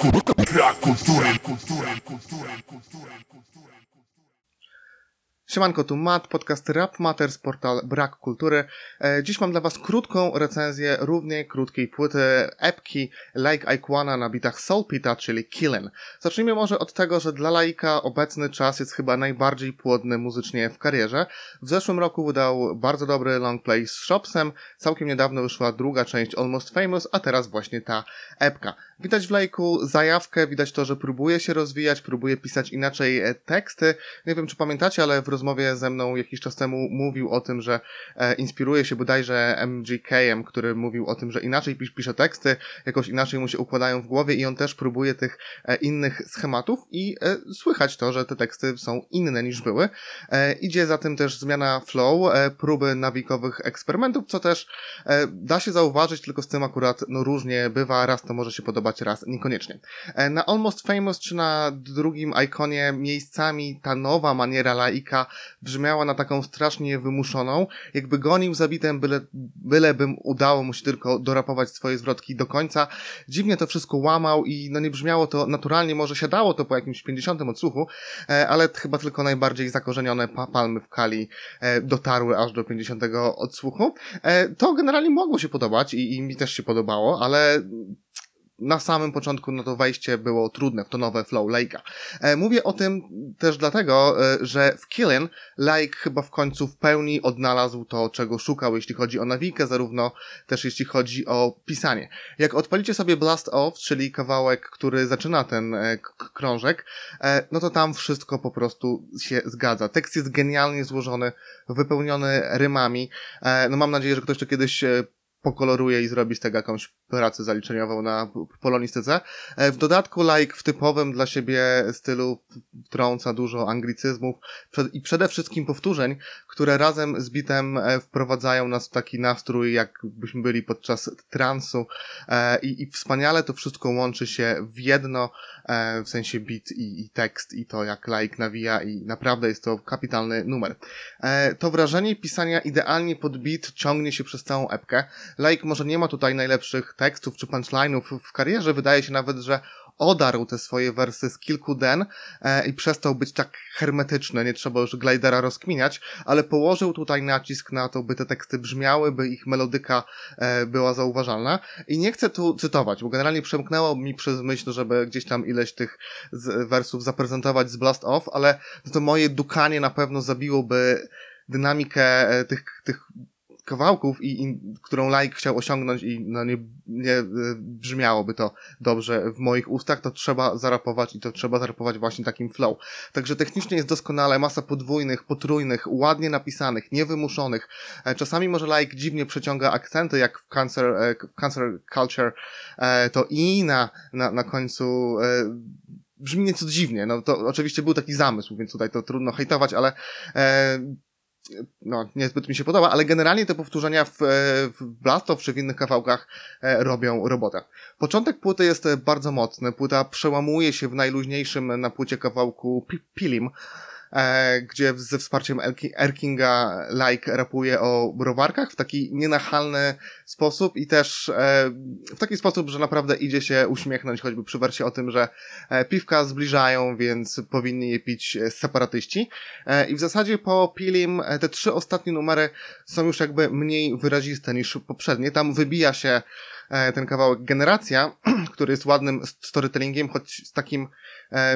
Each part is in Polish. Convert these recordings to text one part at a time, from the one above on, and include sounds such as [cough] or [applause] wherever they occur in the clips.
Brak kultury, kultury, kultury, kultury, kultury. Siemanko, tu Matt, podcast Rap Matters, portal Brak Kultury. E, dziś mam dla Was krótką recenzję równie krótkiej płyty epki Like Iguana na bitach Soul Pita, czyli Killin. Zacznijmy może od tego, że dla laika obecny czas jest chyba najbardziej płodny muzycznie w karierze. W zeszłym roku wydał bardzo dobry long play z Shopsem, całkiem niedawno wyszła druga część Almost Famous, a teraz właśnie ta epka. Widać w lajku zajawkę, widać to, że próbuje się rozwijać, próbuje pisać inaczej e, teksty. Nie wiem, czy pamiętacie, ale w rozmowie ze mną jakiś czas temu mówił o tym, że e, inspiruje się bodajże MGK-em, który mówił o tym, że inaczej pis pisze teksty, jakoś inaczej mu się układają w głowie i on też próbuje tych e, innych schematów i e, słychać to, że te teksty są inne niż były. E, idzie za tym też zmiana flow, e, próby nawikowych eksperymentów, co też e, da się zauważyć, tylko z tym akurat no różnie bywa, raz to może się podobać, raz niekoniecznie. E, Na Almost Famous czy na drugim ikonie miejscami ta nowa maniera laika brzmiała na taką strasznie wymuszoną, jakby gonił zabitem, byle, byle bym udało mu się tylko dorapować swoje zwrotki do końca. Dziwnie to wszystko łamał i no nie brzmiało to naturalnie, może siadało to po jakimś 50 odsłuchu, e, ale chyba tylko najbardziej zakorzenione pa palmy w kali e, dotarły aż do 50 odsłuchu. E, To generalnie mogło się podobać i, i mi też się podobało, ale na samym początku no to wejście było trudne w to nowe flow Lake'a. E, mówię o tym też dlatego, e, że w Killin Lake chyba w końcu w pełni odnalazł to, czego szukał, jeśli chodzi o nawikę, zarówno też jeśli chodzi o pisanie. Jak odpalicie sobie Blast Off, czyli kawałek, który zaczyna ten e, krążek, no to tam wszystko po prostu się zgadza. Tekst jest genialnie złożony, wypełniony rymami. No mam nadzieję, że ktoś to kiedyś pokoloruje i zrobi z tego jakąś pracę zaliczeniową na polonistyce. E, W dodatku like w typowym dla siebie stylu wtrąca dużo anglicyzmów i przede wszystkim powtórzeń, które razem z bitem e, wprowadzają nas w taki nastrój, jakbyśmy byli podczas transu e, i, i wspaniale to wszystko łączy się w jedno, w sensie beat i, i tekst i to jak like nawija i naprawdę jest to kapitalny numer. To wrażenie pisania idealnie pod beat ciągnie się przez całą epkę. Like może nie ma tutaj najlepszych tekstów czy punchline'ów w karierze, wydaje się nawet, że odarł te swoje wersy z kilku den e, i przestał być tak hermetyczny, nie trzeba już glidera rozkminiać, ale położył tutaj nacisk na to, by te teksty brzmiały, by ich melodyka e, była zauważalna. I nie chcę tu cytować, bo generalnie przemknęło mi przez myśl, żeby gdzieś tam ileś tych wersów zaprezentować z Blast Off, ale to moje dukanie na pewno zabiłoby dynamikę e, tych, tych kawałków, i, i, którą like chciał osiągnąć i no nie, nie e, brzmiałoby to dobrze w moich ustach, to trzeba zarapować i to trzeba zarapować właśnie takim flow. Także technicznie jest doskonale, masa podwójnych, potrójnych, ładnie napisanych, niewymuszonych. E, Czasami może like dziwnie przeciąga akcenty, jak w Cancer, e, cancer Culture, to i na, na, na końcu brzmi nieco dziwnie. No to oczywiście był taki zamysł, więc tutaj to trudno hejtować, ale e, no, niezbyt mi się podoba, ale generalnie te powtórzenia w, e, w Blast Off czy w innych kawałkach e, robią robotę. Początek płyty jest e, bardzo mocny. Płyta przełamuje się w najluźniejszym na płycie kawałku Pi- Pilim, e, gdzie ze wsparciem Erki- Erkinga Like rapuje o browarkach w taki nienachalny sposób i też e, w taki sposób, że naprawdę idzie się uśmiechnąć, choćby przy wersie o tym, że e, piwka zbliżają, więc powinni je pić e, separatyści. E, I w zasadzie po Pilim e, te trzy ostatnie numery są już jakby mniej wyraziste niż poprzednie. Tam wybija się e, ten kawałek Generacja, [clears throat] który jest ładnym storytellingiem, choć z takim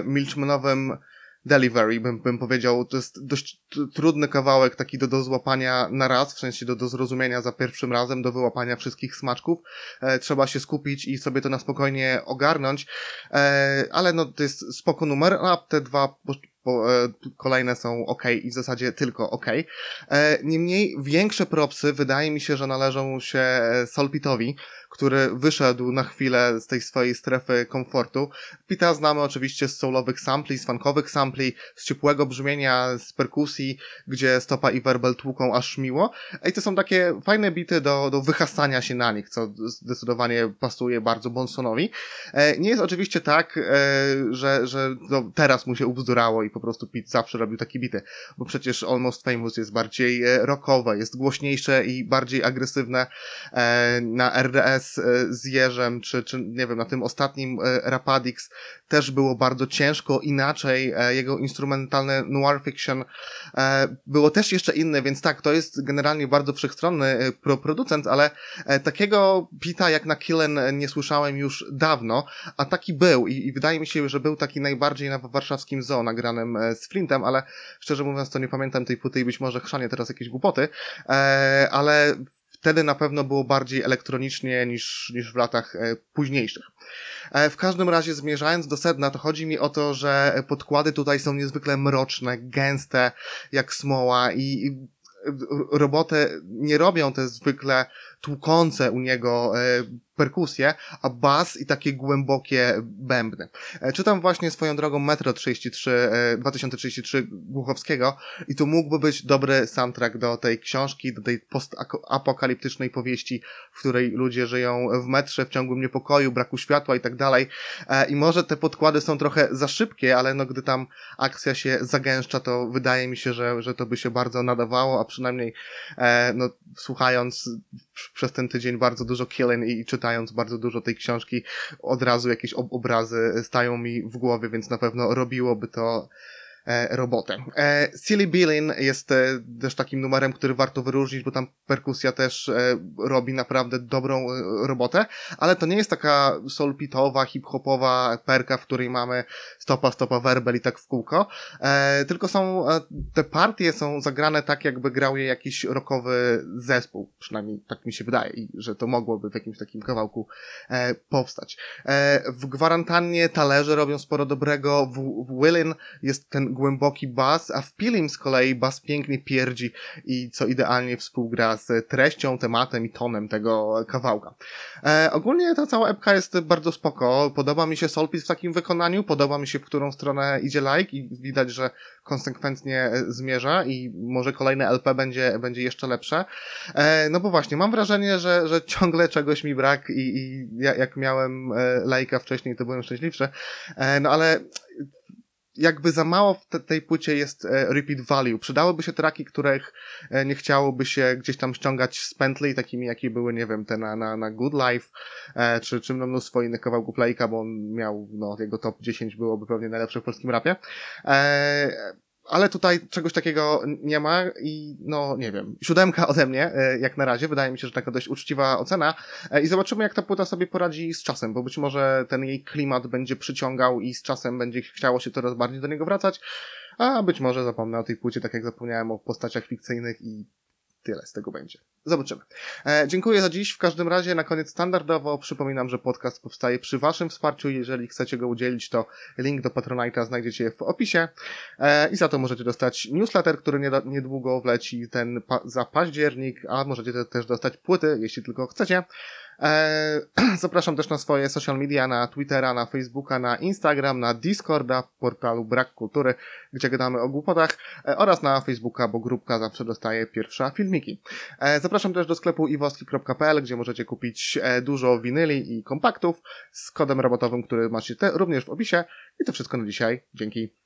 milczmanowym delivery, bym, bym powiedział. To jest dość trudny kawałek, taki do, do złapania na raz, w sensie do, do zrozumienia za pierwszym razem, do wyłapania wszystkich smaczków. E, trzeba się skupić i sobie to na spokojnie ogarnąć, e, ale no to jest spoko numer, a te dwa po, e, kolejne są ok i w zasadzie tylko ok. E, niemniej większe propsy wydaje mi się, że należą się e, Solpitowi, który wyszedł na chwilę z tej swojej strefy komfortu. Pita znamy oczywiście z soulowych sampli, z funkowych sampli, z ciepłego brzmienia, z perkusji, gdzie stopa i werbel tłuką aż miło. I to są takie fajne bity do, do wyhasania się na nich, co zdecydowanie pasuje bardzo Bonsonowi. E, nie jest oczywiście tak, e, że, że no, teraz mu się ubzdurało i po prostu Pete zawsze robił takie bity, bo przecież Almost Famous jest bardziej e, rockowe, jest głośniejsze i bardziej agresywne. Na RDS Jazz e, z Jerzem, czy, czy nie wiem, na tym ostatnim e, Rapadix też było bardzo ciężko, inaczej, e, jego instrumentalne noir fiction było też jeszcze inne, więc tak, to jest generalnie bardzo wszechstronny pro producent, ale takiego Pita jak na Killen nie słyszałem już dawno, a taki był i, i wydaje mi się, że był taki najbardziej na warszawskim zoo nagranym z Flintem, ale szczerze mówiąc to nie pamiętam tej płyty i być może chrzanię teraz jakieś głupoty, ale wtedy na pewno było bardziej elektronicznie niż, niż w latach e, późniejszych. E, w każdym razie zmierzając do sedna, to chodzi mi o to, że podkłady tutaj są niezwykle mroczne, gęste, jak smoła i, i robotę nie robią te zwykle tłukące u niego e, perkusje, a bas i takie głębokie bębny. E, czytam właśnie swoją drogą Metro 33, e, 2033 Głuchowskiego i to mógłby być dobry soundtrack do tej książki, do tej postapokaliptycznej powieści, w której ludzie żyją w metrze, w ciągłym niepokoju, braku światła i tak dalej. E, I może te podkłady są trochę za szybkie, ale no gdy tam akcja się zagęszcza, to wydaje mi się, że, że to by się bardzo nadawało, a przynajmniej e, no, słuchając przez ten tydzień bardzo dużo Killing i czytając bardzo dużo tej książki, od razu jakieś ob obrazy stają mi w głowie, więc na pewno robiłoby to robotę. E, Silly Billin jest e, też takim numerem, który warto wyróżnić, bo tam perkusja też e, robi naprawdę dobrą e, robotę, ale to nie jest taka solpitowa, hip-hopowa perka, w której mamy stopa, stopa, werbel i tak w kółko, e, tylko są, e, te partie są zagrane tak, jakby grał je jakiś rockowy zespół, przynajmniej tak mi się wydaje, i że to mogłoby w jakimś takim kawałku e, powstać. E, w Gwarantannie talerze robią sporo dobrego, w Willin jest ten głęboki bas, a w Pilim z kolei bas pięknie pierdzi i co idealnie współgra z treścią, tematem i tonem tego kawałka. E, ogólnie ta cała epka jest bardzo spoko, podoba mi się Solpis w takim wykonaniu, podoba mi się w którą stronę idzie like i widać, że konsekwentnie zmierza i może kolejne LP będzie, będzie jeszcze lepsze. E, no bo właśnie, mam wrażenie, że, że ciągle czegoś mi brak i, i ja, jak miałem e, lajka wcześniej, to byłem szczęśliwszy. E, no ale jakby za mało w te, tej płycie jest e, repeat value. Przydałyby się traki, których e, nie chciałoby się gdzieś tam ściągać z pętli, takimi jakie były, nie wiem, te na, na, na Good Life, e, czy, czy no mnóstwo innych kawałków Lejka, bo on miał, no, jego top 10 byłoby pewnie najlepsze w polskim rapie. E, ale tutaj czegoś takiego nie ma i no nie wiem, siódemka ode mnie, e, jak na razie, wydaje mi się, że taka dość uczciwa ocena. E, i zobaczymy jak ta płyta sobie poradzi z czasem, bo być może ten jej klimat będzie przyciągał i z czasem będzie chciało się coraz bardziej do niego wracać, a być może zapomnę o tej płycie, tak jak zapomniałem o postaciach fikcyjnych i tyle z tego będzie. Zobaczymy. E, dziękuję za dziś. W każdym razie na koniec standardowo przypominam, że podcast powstaje przy waszym wsparciu. Jeżeli chcecie go udzielić, to link do Patronite'a znajdziecie w opisie. E, I za to możecie dostać newsletter, który nie, niedługo wleci ten pa za październik, a możecie te, też dostać płyty, jeśli tylko chcecie. E, [clears throat] zapraszam też na swoje social media, na Twittera, na Facebooka, na Instagram, na Discorda, portalu Brak Kultury, gdzie gadamy o głupotach e, oraz na Facebooka, bo grupka zawsze dostaje pierwsza filmiki. E, zapraszam też do sklepu iwoski.pl, gdzie możecie kupić dużo winyli i kompaktów z kodem rabotowym, który macie te, również w opisie. I to wszystko na dzisiaj. Dzięki.